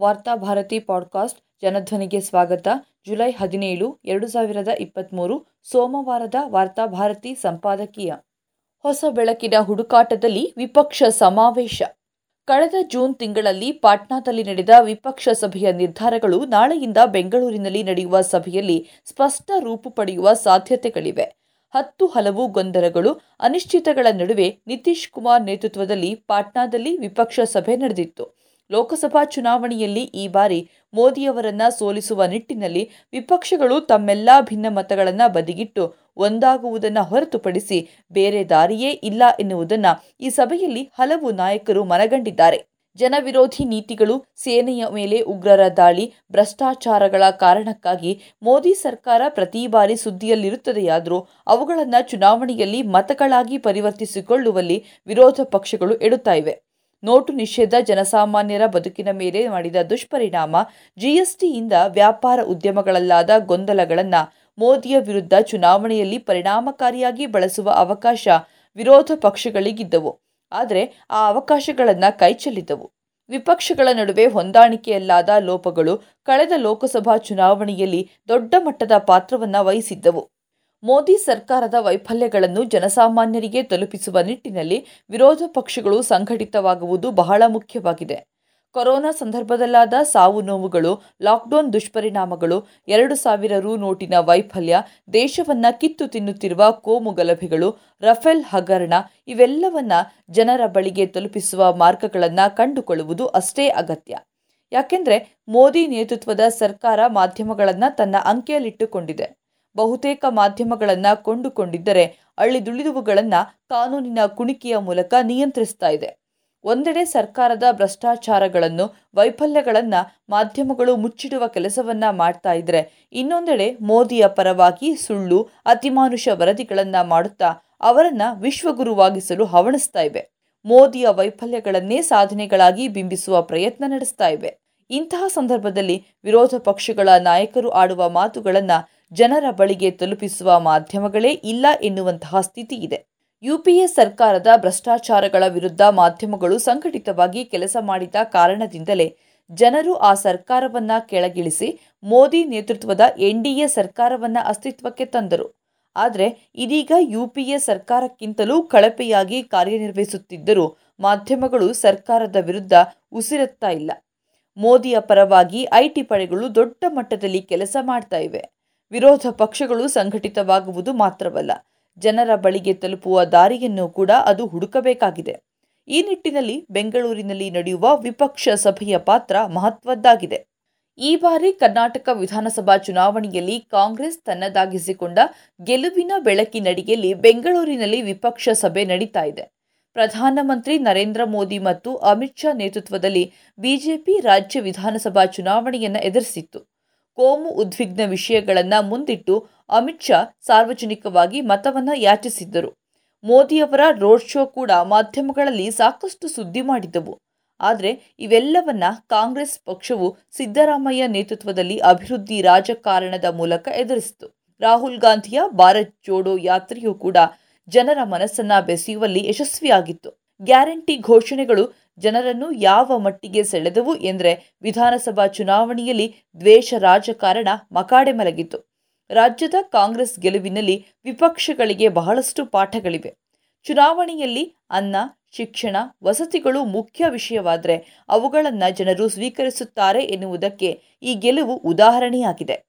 Varthabharati podcast ಜನಧ್ವನಿಗೆ ಸ್ವಾಗತ. July ಹದಿನೇಳು, ಎರಡು ಸಾವಿರದ ಇಪ್ಪತ್ತ್ಮೂರು ಸೋಮವಾರದ ವಾರ್ತಾಭಾರತಿ ಸಂಪಾದಕೀಯ. ಹೊಸ ಬೆಳಕಿನ ಹುಡುಕಾಟದಲ್ಲಿ ವಿಪಕ್ಷ ಸಮಾವೇಶ. ಕಳೆದ ಜೂನ್ ತಿಂಗಳಲ್ಲಿ ಪಾಟ್ನಾದಲ್ಲಿ ನಡೆದ ವಿಪಕ್ಷ ಸಭೆಯ ನಿರ್ಧಾರಗಳು ನಾಳೆಯಿಂದ ಬೆಂಗಳೂರಿನಲ್ಲಿ ನಡೆಯುವ ಸಭೆಯಲ್ಲಿ ಸ್ಪಷ್ಟ ರೂಪು ಪಡೆಯುವ ಸಾಧ್ಯತೆಗಳಿವೆ. ಹತ್ತು ಹಲವು ಗೊಂದಲಗಳು, ಅನಿಶ್ಚಿತಗಳ ನಡುವೆ ನಿತೀಶ್ ಕುಮಾರ್ ನೇತೃತ್ವದಲ್ಲಿ ಪಾಟ್ನಾದಲ್ಲಿ ವಿಪಕ್ಷ ಸಭೆ ನಡೆದಿತ್ತು. ಲೋಕಸಭಾ ಚುನಾವಣೆಯಲ್ಲಿ ಈ ಬಾರಿ ಮೋದಿಯವರನ್ನ ಸೋಲಿಸುವ ನಿಟ್ಟಿನಲ್ಲಿ ವಿಪಕ್ಷಗಳು ತಮ್ಮೆಲ್ಲಾ ಭಿನ್ನಮತಗಳನ್ನು ಬದಿಗಿಟ್ಟು ಒಂದಾಗುವುದನ್ನು ಹೊರತುಪಡಿಸಿ ಬೇರೆ ದಾರಿಯೇ ಇಲ್ಲ ಎನ್ನುವುದನ್ನು ಈ ಸಭೆಯಲ್ಲಿ ಹಲವು ನಾಯಕರು ಮನಗಂಡಿದ್ದಾರೆ. ಜನವಿರೋಧಿ ನೀತಿಗಳು ಸೇನೆಯ ಮೇಲೆ ಉಗ್ರರ ದಾಳಿ, ಭ್ರಷ್ಟಾಚಾರಗಳ ಕಾರಣಕ್ಕಾಗಿ ಮೋದಿ ಸರ್ಕಾರ ಪ್ರತಿ ಬಾರಿ ಸುದ್ದಿಯಲ್ಲಿರುತ್ತದೆಯಾದರೂ ಅವುಗಳನ್ನು ಚುನಾವಣೆಯಲ್ಲಿ ಮತಗಳಾಗಿ ಪರಿವರ್ತಿಸಿಕೊಳ್ಳುವಲ್ಲಿ ವಿರೋಧ ಪಕ್ಷಗಳು ಎಡುತ್ತಾ ಇವೆ. ನೋಟು ನಿಷೇಧ ಜನಸಾಮಾನ್ಯರ ಬದುಕಿನ ಮೇಲೆ ಮಾಡಿದ ದುಷ್ಪರಿಣಾಮ ಜಿಎಸ್ಟಿಯಿಂದ ವ್ಯಾಪಾರ ಉದ್ಯಮಗಳಲ್ಲಾದ ಗೊಂದಲಗಳನ್ನು ಮೋದಿಯ ವಿರುದ್ಧ ಚುನಾವಣೆಯಲ್ಲಿ ಪರಿಣಾಮಕಾರಿಯಾಗಿ ಬಳಸುವ ಅವಕಾಶ ವಿರೋಧ ಪಕ್ಷಗಳಿಗಿದ್ದವು. ಆದರೆ ಆ ಅವಕಾಶಗಳನ್ನು ಕೈಚೆಲ್ಲಿದ್ದವು. ವಿಪಕ್ಷಗಳ ನಡುವೆ ಹೊಂದಾಣಿಕೆಯಲ್ಲಾದ ಲೋಪಗಳು ಕಳೆದ ಲೋಕಸಭಾ ಚುನಾವಣೆಯಲ್ಲಿ ದೊಡ್ಡ ಮಟ್ಟದ ಪಾತ್ರವನ್ನು ವಹಿಸಿದ್ದವು. ಮೋದಿ ಸರ್ಕಾರದ ವೈಫಲ್ಯಗಳನ್ನು ಜನಸಾಮಾನ್ಯರಿಗೆ ತಲುಪಿಸುವ ನಿಟ್ಟಿನಲ್ಲಿ ವಿರೋಧ ಪಕ್ಷಗಳು ಸಂಘಟಿತವಾಗುವುದು ಬಹಳ ಮುಖ್ಯವಾಗಿದೆ. ಕೊರೋನಾ ಸಂದರ್ಭದಲ್ಲಾದ ಸಾವು ನೋವುಗಳು, ಲಾಕ್ಡೌನ್ ದುಷ್ಪರಿಣಾಮಗಳು, ಎರಡು ಸಾವಿರ ರು ನೋಟಿನ ವೈಫಲ್ಯ, ದೇಶವನ್ನ ಕಿತ್ತು ತಿನ್ನುತ್ತಿರುವ ಕೋಮು ಗಲಭೆಗಳು, ರಫೇಲ್ ಹಗರಣ ಇವೆಲ್ಲವನ್ನ ಜನರ ಬಳಿಗೆ ತಲುಪಿಸುವ ಮಾರ್ಗಗಳನ್ನು ಕಂಡುಕೊಳ್ಳುವುದು ಅಷ್ಟೇ ಅಗತ್ಯ. ಯಾಕೆಂದರೆ ಮೋದಿ ನೇತೃತ್ವದ ಸರ್ಕಾರ ಮಾಧ್ಯಮಗಳನ್ನು ತನ್ನ ಅಂಕೆಯಲ್ಲಿಟ್ಟುಕೊಂಡಿದೆ. ಬಹುತೇಕ ಮಾಧ್ಯಮಗಳನ್ನು ಕೊಂಡುಕೊಂಡಿದ್ದರೆ ಅಳಿದುಳಿದವುಗಳನ್ನು ಕಾನೂನಿನ ಕುಣಿಕೆಯ ಮೂಲಕ ನಿಯಂತ್ರಿಸ್ತಾ ಇದೆ. ಒಂದೆಡೆ ಸರ್ಕಾರದ ಭ್ರಷ್ಟಾಚಾರಗಳನ್ನು, ವೈಫಲ್ಯಗಳನ್ನು ಮಾಧ್ಯಮಗಳು ಮುಚ್ಚಿಡುವ ಕೆಲಸವನ್ನ ಮಾಡ್ತಾ ಇದ್ದರೆ ಇನ್ನೊಂದೆಡೆ ಮೋದಿಯ ಪರವಾಗಿ ಸುಳ್ಳು, ಅತಿಮಾನುಷ ವರದಿಗಳನ್ನು ಮಾಡುತ್ತಾ ಅವರನ್ನು ವಿಶ್ವಗುರುವಾಗಿಸಲು ಹವಣಿಸ್ತಾ ಇವೆ. ಮೋದಿಯ ವೈಫಲ್ಯಗಳನ್ನೇ ಸಾಧನೆಗಳಾಗಿ ಬಿಂಬಿಸುವ ಪ್ರಯತ್ನ ನಡೆಸ್ತಾ ಇವೆ. ಇಂತಹ ಸಂದರ್ಭದಲ್ಲಿ ವಿರೋಧ ಪಕ್ಷಗಳ ನಾಯಕರು ಆಡುವ ಮಾತುಗಳನ್ನು ಜನರ ಬಳಿಗೆ ತಲುಪಿಸುವ ಮಾಧ್ಯಮಗಳೇ ಇಲ್ಲ ಎನ್ನುವಂತಹ ಸ್ಥಿತಿ ಇದೆ. ಯುಪಿಎ ಸರ್ಕಾರದ ಭ್ರಷ್ಟಾಚಾರಗಳ ವಿರುದ್ಧ ಮಾಧ್ಯಮಗಳು ಸಂಘಟಿತವಾಗಿ ಕೆಲಸ ಮಾಡಿದ ಕಾರಣದಿಂದಲೇ ಜನರು ಆ ಸರ್ಕಾರವನ್ನ ಕೆಳಗಿಳಿಸಿ ಮೋದಿ ನೇತೃತ್ವದ ಎನ್ಡಿಎ ಸರ್ಕಾರವನ್ನ ಅಸ್ತಿತ್ವಕ್ಕೆ ತಂದರು. ಆದರೆ ಇದೀಗ ಯುಪಿಎ ಸರ್ಕಾರಕ್ಕಿಂತಲೂ ಕಳಪೆಯಾಗಿ ಕಾರ್ಯನಿರ್ವಹಿಸುತ್ತಿದ್ದರೂ ಮಾಧ್ಯಮಗಳು ಸರ್ಕಾರದ ವಿರುದ್ಧ ಉಸಿರತ್ತಾ ಇಲ್ಲ. ಮೋದಿಯ ಪರವಾಗಿ ಐಟಿ ಪಡೆಗಳು ದೊಡ್ಡ ಮಟ್ಟದಲ್ಲಿ ಕೆಲಸ ಮಾಡ್ತಾ ವಿರೋಧ ಪಕ್ಷಗಳು ಸಂಘಟಿತವಾಗುವುದು ಮಾತ್ರವಲ್ಲ, ಜನರ ಬಳಿಗೆ ತಲುಪುವ ದಾರಿಯನ್ನು ಕೂಡ ಅದು ಹುಡುಕಬೇಕಾಗಿದೆ. ಈ ನಿಟ್ಟಿನಲ್ಲಿ ಬೆಂಗಳೂರಿನಲ್ಲಿ ನಡೆಯುವ ವಿಪಕ್ಷ ಸಭೆಯ ಪಾತ್ರ ಮಹತ್ವದ್ದಾಗಿದೆ. ಈ ಬಾರಿ ಕರ್ನಾಟಕ ವಿಧಾನಸಭಾ ಚುನಾವಣೆಯಲ್ಲಿ ಕಾಂಗ್ರೆಸ್ ತನ್ನದಾಗಿಸಿಕೊಂಡ ಗೆಲುವಿನ ಬೆಳಕಿನಡಿಯಲ್ಲಿ ಬೆಂಗಳೂರಿನಲ್ಲಿ ವಿಪಕ್ಷ ಸಭೆ ನಡೀತಾ ಇದೆ. ಪ್ರಧಾನಮಂತ್ರಿ ನರೇಂದ್ರ ಮೋದಿ ಮತ್ತು ಅಮಿತ್ ಶಾ ನೇತೃತ್ವದಲ್ಲಿ ಬಿಜೆಪಿ ರಾಜ್ಯ ವಿಧಾನಸಭಾ ಚುನಾವಣೆಯನ್ನು ಎದುರಿಸಿತ್ತು. ಕೋಮು ಉದ್ವಿಗ್ನ ವಿಷಯಗಳನ್ನು ಮುಂದಿಟ್ಟು ಅಮಿತ್ ಶಾ ಸಾರ್ವಜನಿಕವಾಗಿ ಮತವನ್ನು ಯಾಚಿಸಿದ್ದರು. ಮೋದಿಯವರ ರೋಡ್ ಶೋ ಕೂಡ ಮಾಧ್ಯಮಗಳಲ್ಲಿ ಸಾಕಷ್ಟು ಸುದ್ದಿ ಮಾಡಿದ್ದವು. ಆದರೆ ಇವೆಲ್ಲವನ್ನ ಕಾಂಗ್ರೆಸ್ ಪಕ್ಷವು ಸಿದ್ದರಾಮಯ್ಯ ನೇತೃತ್ವದಲ್ಲಿ ಅಭಿವೃದ್ಧಿ ರಾಜಕಾರಣದ ಮೂಲಕ ಎದುರಿಸಿತು. ರಾಹುಲ್ ಗಾಂಧಿಯ ಭಾರತ್ ಜೋಡೋ ಯಾತ್ರೆಯೂ ಕೂಡ ಜನರ ಮನಸ್ಸನ್ನ ಬೆಸೆಯುವಲ್ಲಿ ಯಶಸ್ವಿಯಾಗಿತ್ತು. ಗ್ಯಾರಂಟಿ ಘೋಷಣೆಗಳು ಜನರನ್ನು ಯಾವ ಮಟ್ಟಿಗೆ ಸೆಳೆದವು ಎಂದರೆ ವಿಧಾನಸಭಾ ಚುನಾವಣೆಯಲ್ಲಿ ದ್ವೇಷ ರಾಜಕಾರಣ ಮಕಾಡೆ ಮಲಗಿತ್ತು. ರಾಜ್ಯದ ಕಾಂಗ್ರೆಸ್ ಗೆಲುವಿನಲ್ಲಿ ವಿಪಕ್ಷಗಳಿಗೆ ಬಹಳಷ್ಟು ಪಾಠಗಳಿವೆ. ಚುನಾವಣೆಯಲ್ಲಿ ಅನ್ನ, ಶಿಕ್ಷಣ, ವಸತಿಗಳು ಮುಖ್ಯ ವಿಷಯವಾದರೆ ಅವುಗಳನ್ನು ಜನರು ಸ್ವೀಕರಿಸುತ್ತಾರೆ ಎನ್ನುವುದಕ್ಕೆ ಈ ಗೆಲುವು ಉದಾಹರಣೆಯಾಗಿದೆ.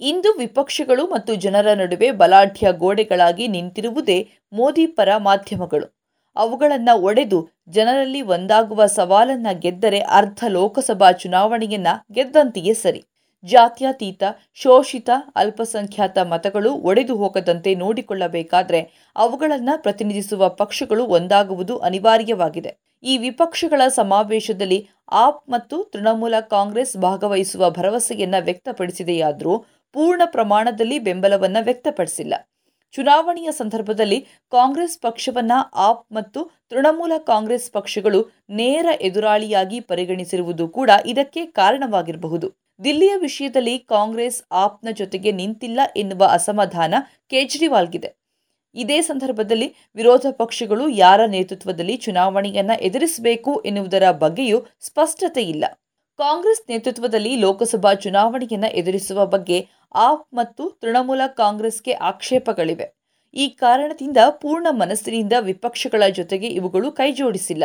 ಇಂದು ವಿಪಕ್ಷಗಳು ಮತ್ತು ಜನರ ನಡುವೆ ಬಲಾಢ್ಯ ಗೋಡೆಗಳಾಗಿ ನಿಂತಿರುವುದೇ ಮೋದಿ ಪರ ಮಾಧ್ಯಮಗಳು. ಅವುಗಳನ್ನು ಒಡೆದು ಜನರಲ್ಲಿ ಒಂದಾಗುವ ಸವಾಲನ್ನ ಗೆದ್ದರೆ ಅರ್ಧ ಲೋಕಸಭಾ ಚುನಾವಣೆಯನ್ನ ಗೆದ್ದಂತೆಯೇ ಸರಿ. ಜಾತ್ಯತೀತ, ಶೋಷಿತ, ಅಲ್ಪಸಂಖ್ಯಾತ ಮತಗಳು ಒಡೆದು ಹೋಗದಂತೆ ನೋಡಿಕೊಳ್ಳಬೇಕಾದರೆ ಅವುಗಳನ್ನು ಪ್ರತಿನಿಧಿಸುವ ಪಕ್ಷಗಳು ಒಂದಾಗುವುದು ಅನಿವಾರ್ಯವಾಗಿದೆ. ಈ ವಿಪಕ್ಷಗಳ ಸಮಾವೇಶದಲ್ಲಿ ಆಪ್ ಮತ್ತು ತೃಣಮೂಲ ಕಾಂಗ್ರೆಸ್ ಭಾಗವಹಿಸುವ ಭರವಸೆಯನ್ನ ವ್ಯಕ್ತಪಡಿಸಿದೆಯಾದರೂ ಪೂರ್ಣ ಪ್ರಮಾಣದಲ್ಲಿ ಬೆಂಬಲವನ್ನು ವ್ಯಕ್ತಪಡಿಸಿಲ್ಲ. ಚುನಾವಣೆಯ ಸಂದರ್ಭದಲ್ಲಿ ಕಾಂಗ್ರೆಸ್ ಪಕ್ಷವನ್ನ ಆಪ್ ಮತ್ತು ತೃಣಮೂಲ ಕಾಂಗ್ರೆಸ್ ಪಕ್ಷಗಳು ನೇರ ಎದುರಾಳಿಯಾಗಿ ಪರಿಗಣಿಸಿರುವುದು ಕೂಡ ಇದಕ್ಕೆ ಕಾರಣವಾಗಿರಬಹುದು. ದಿಲ್ಲಿಯ ವಿಷಯದಲ್ಲಿ ಕಾಂಗ್ರೆಸ್ ಆಪ್ನ ಜೊತೆಗೆ ನಿಂತಿಲ್ಲ ಎನ್ನುವ ಅಸಮಾಧಾನ ಕೇಜ್ರಿವಾಲ್ಗಿದೆ. ಇದೇ ಸಂದರ್ಭದಲ್ಲಿ ವಿರೋಧ ಪಕ್ಷಗಳು ಯಾರ ನೇತೃತ್ವದಲ್ಲಿ ಚುನಾವಣೆಯನ್ನು ಎದುರಿಸಬೇಕು ಎನ್ನುವುದರ ಬಗ್ಗೆಯೂ ಸ್ಪಷ್ಟತೆ ಇಲ್ಲ ಕಾಂಗ್ರೆಸ್ ನೇತೃತ್ವದಲ್ಲಿ ಲೋಕಸಭಾ ಚುನಾವಣೆಯನ್ನು ಎದುರಿಸುವ ಬಗ್ಗೆ ಆಪ್ ಮತ್ತು ತೃಣಮೂಲ ಕಾಂಗ್ರೆಸ್ಗೆ ಆಕ್ಷೇಪಗಳಿವೆ. ಈ ಕಾರಣದಿಂದ ಪೂರ್ಣ ಮನಸ್ಸಿನಿಂದ ವಿಪಕ್ಷಗಳ ಜೊತೆಗೆ ಇವುಗಳು ಕೈಜೋಡಿಸಿಲ್ಲ.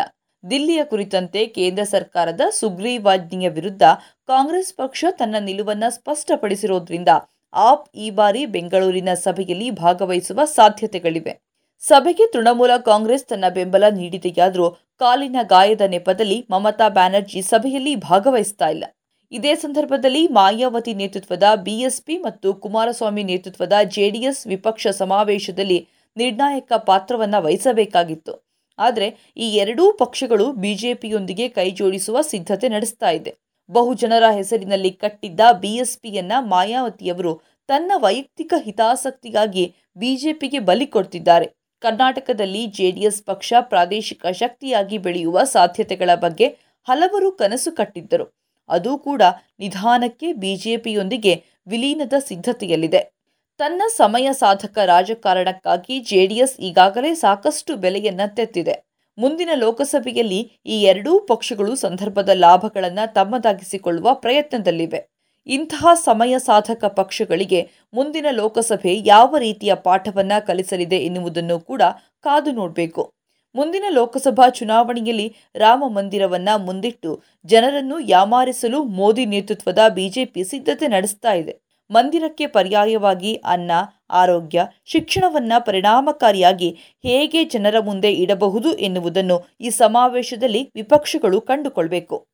ದಿಲ್ಲಿಯ ಕುರಿತಂತೆ ಕೇಂದ್ರ ಸರ್ಕಾರದ ಸುಗ್ರೀವಾಜ್ಞೆಯ ವಿರುದ್ಧ ಕಾಂಗ್ರೆಸ್ ಪಕ್ಷ ತನ್ನ ನಿಲುವನ್ನು ಸ್ಪಷ್ಟಪಡಿಸಿರೋದ್ರಿಂದ ಆಪ್ ಈ ಬಾರಿ ಬೆಂಗಳೂರಿನ ಸಭೆಯಲ್ಲಿ ಭಾಗವಹಿಸುವ ಸಾಧ್ಯತೆಗಳಿವೆ. ಸಭೆಗೆ ತೃಣಮೂಲ ಕಾಂಗ್ರೆಸ್ ತನ್ನ ಬೆಂಬಲ ನೀಡಿದೆಯಾದರೂ ಕಾಲಿನ ಗಾಯದ ನೆಪದಲ್ಲಿ ಮಮತಾ ಬ್ಯಾನರ್ಜಿ ಸಭೆಯಲ್ಲಿ ಭಾಗವಹಿಸ್ತಾ ಇಲ್ಲ. ಇದೇ ಸಂದರ್ಭದಲ್ಲಿ ಮಾಯಾವತಿ ನೇತೃತ್ವದ ಬಿಎಸ್ಪಿ ಮತ್ತು ಕುಮಾರಸ್ವಾಮಿ ನೇತೃತ್ವದ ಜೆಡಿಎಸ್ ವಿಪಕ್ಷ ಸಮಾವೇಶದಲ್ಲಿ ನಿರ್ಣಾಯಕ ಪಾತ್ರವನ್ನು ವಹಿಸಬೇಕಾಗಿತ್ತು. ಆದರೆ ಈ ಎರಡೂ ಪಕ್ಷಗಳು ಬಿಜೆಪಿಯೊಂದಿಗೆ ಕೈಜೋಡಿಸುವ ಸಿದ್ಧತೆ ನಡೆಸ್ತಾ ಇದೆ. ಬಹುಜನರ ಹೆಸರಿನಲ್ಲಿ ಕಟ್ಟಿದ್ದ ಬಿಎಸ್ಪಿಯನ್ನ ಮಾಯಾವತಿಯವರು ತನ್ನ ವೈಯಕ್ತಿಕ ಹಿತಾಸಕ್ತಿಗಾಗಿ ಬಿಜೆಪಿಗೆ ಬಲಿ ಕೊಡ್ತಿದ್ದಾರೆ. ಕರ್ನಾಟಕದಲ್ಲಿ ಜೆಡಿಎಸ್ ಪಕ್ಷ ಪ್ರಾದೇಶಿಕ ಶಕ್ತಿಯಾಗಿ ಬೆಳೆಯುವ ಸಾಧ್ಯತೆಗಳ ಬಗ್ಗೆ ಹಲವರು ಕನಸು ಕಟ್ಟಿದ್ದರು. ಅದು ಕೂಡ ನಿಧಾನಕ್ಕೆ ಬಿಜೆಪಿಯೊಂದಿಗೆ ವಿಲೀನದ ಸಿದ್ಧತೆಯಲ್ಲಿದೆ. ತನ್ನ ಸಮಯ ಸಾಧಕ ರಾಜಕಾರಣಕ್ಕಾಗಿ ಜೆಡಿಎಸ್ ಈಗಾಗಲೇ ಸಾಕಷ್ಟು ಬೆಲೆಯನ್ನ ತೆತ್ತಿದೆ. ಮುಂದಿನ ಲೋಕಸಭೆಯಲ್ಲಿ ಈ ಎರಡೂ ಪಕ್ಷಗಳು ಸಂದರ್ಭದ ಲಾಭಗಳನ್ನು ತಮ್ಮದಾಗಿಸಿಕೊಳ್ಳುವ ಪ್ರಯತ್ನದಲ್ಲಿವೆ. ಇಂತಹ ಸಮಯ ಸಾಧಕ ಪಕ್ಷಗಳಿಗೆ ಮುಂದಿನ ಲೋಕಸಭೆ ಯಾವ ರೀತಿಯ ಪಾಠವನ್ನ ಕಲಿಸಲಿದೆ ಎನ್ನುವುದನ್ನು ಕೂಡ ಕಾದು ನೋಡಬೇಕು. ಮುಂದಿನ ಲೋಕಸಭಾ ಚುನಾವಣೆಯಲ್ಲಿ ರಾಮ ಮಂದಿರವನ್ನ ಮುಂದಿಟ್ಟು ಜನರನ್ನು ಯಾಮಾರಿಸಲು ಮೋದಿ ನೇತೃತ್ವದ ಬಿಜೆಪಿ ಸಿದ್ಧತೆ ನಡೆಸ್ತಾ ಇದೆ. ಮಂದಿರಕ್ಕೆ ಪರ್ಯಾಯವಾಗಿ ಅನ್ನ, ಆರೋಗ್ಯ, ಶಿಕ್ಷಣವನ್ನ ಪರಿಣಾಮಕಾರಿಯಾಗಿ ಹೇಗೆ ಜನರ ಮುಂದೆ ಇಡಬಹುದು ಎನ್ನುವುದನ್ನು ಈ ಸಮಾವೇಶದಲ್ಲಿ ವಿಪಕ್ಷಗಳು ಕಂಡುಕೊಳ್ಬೇಕು.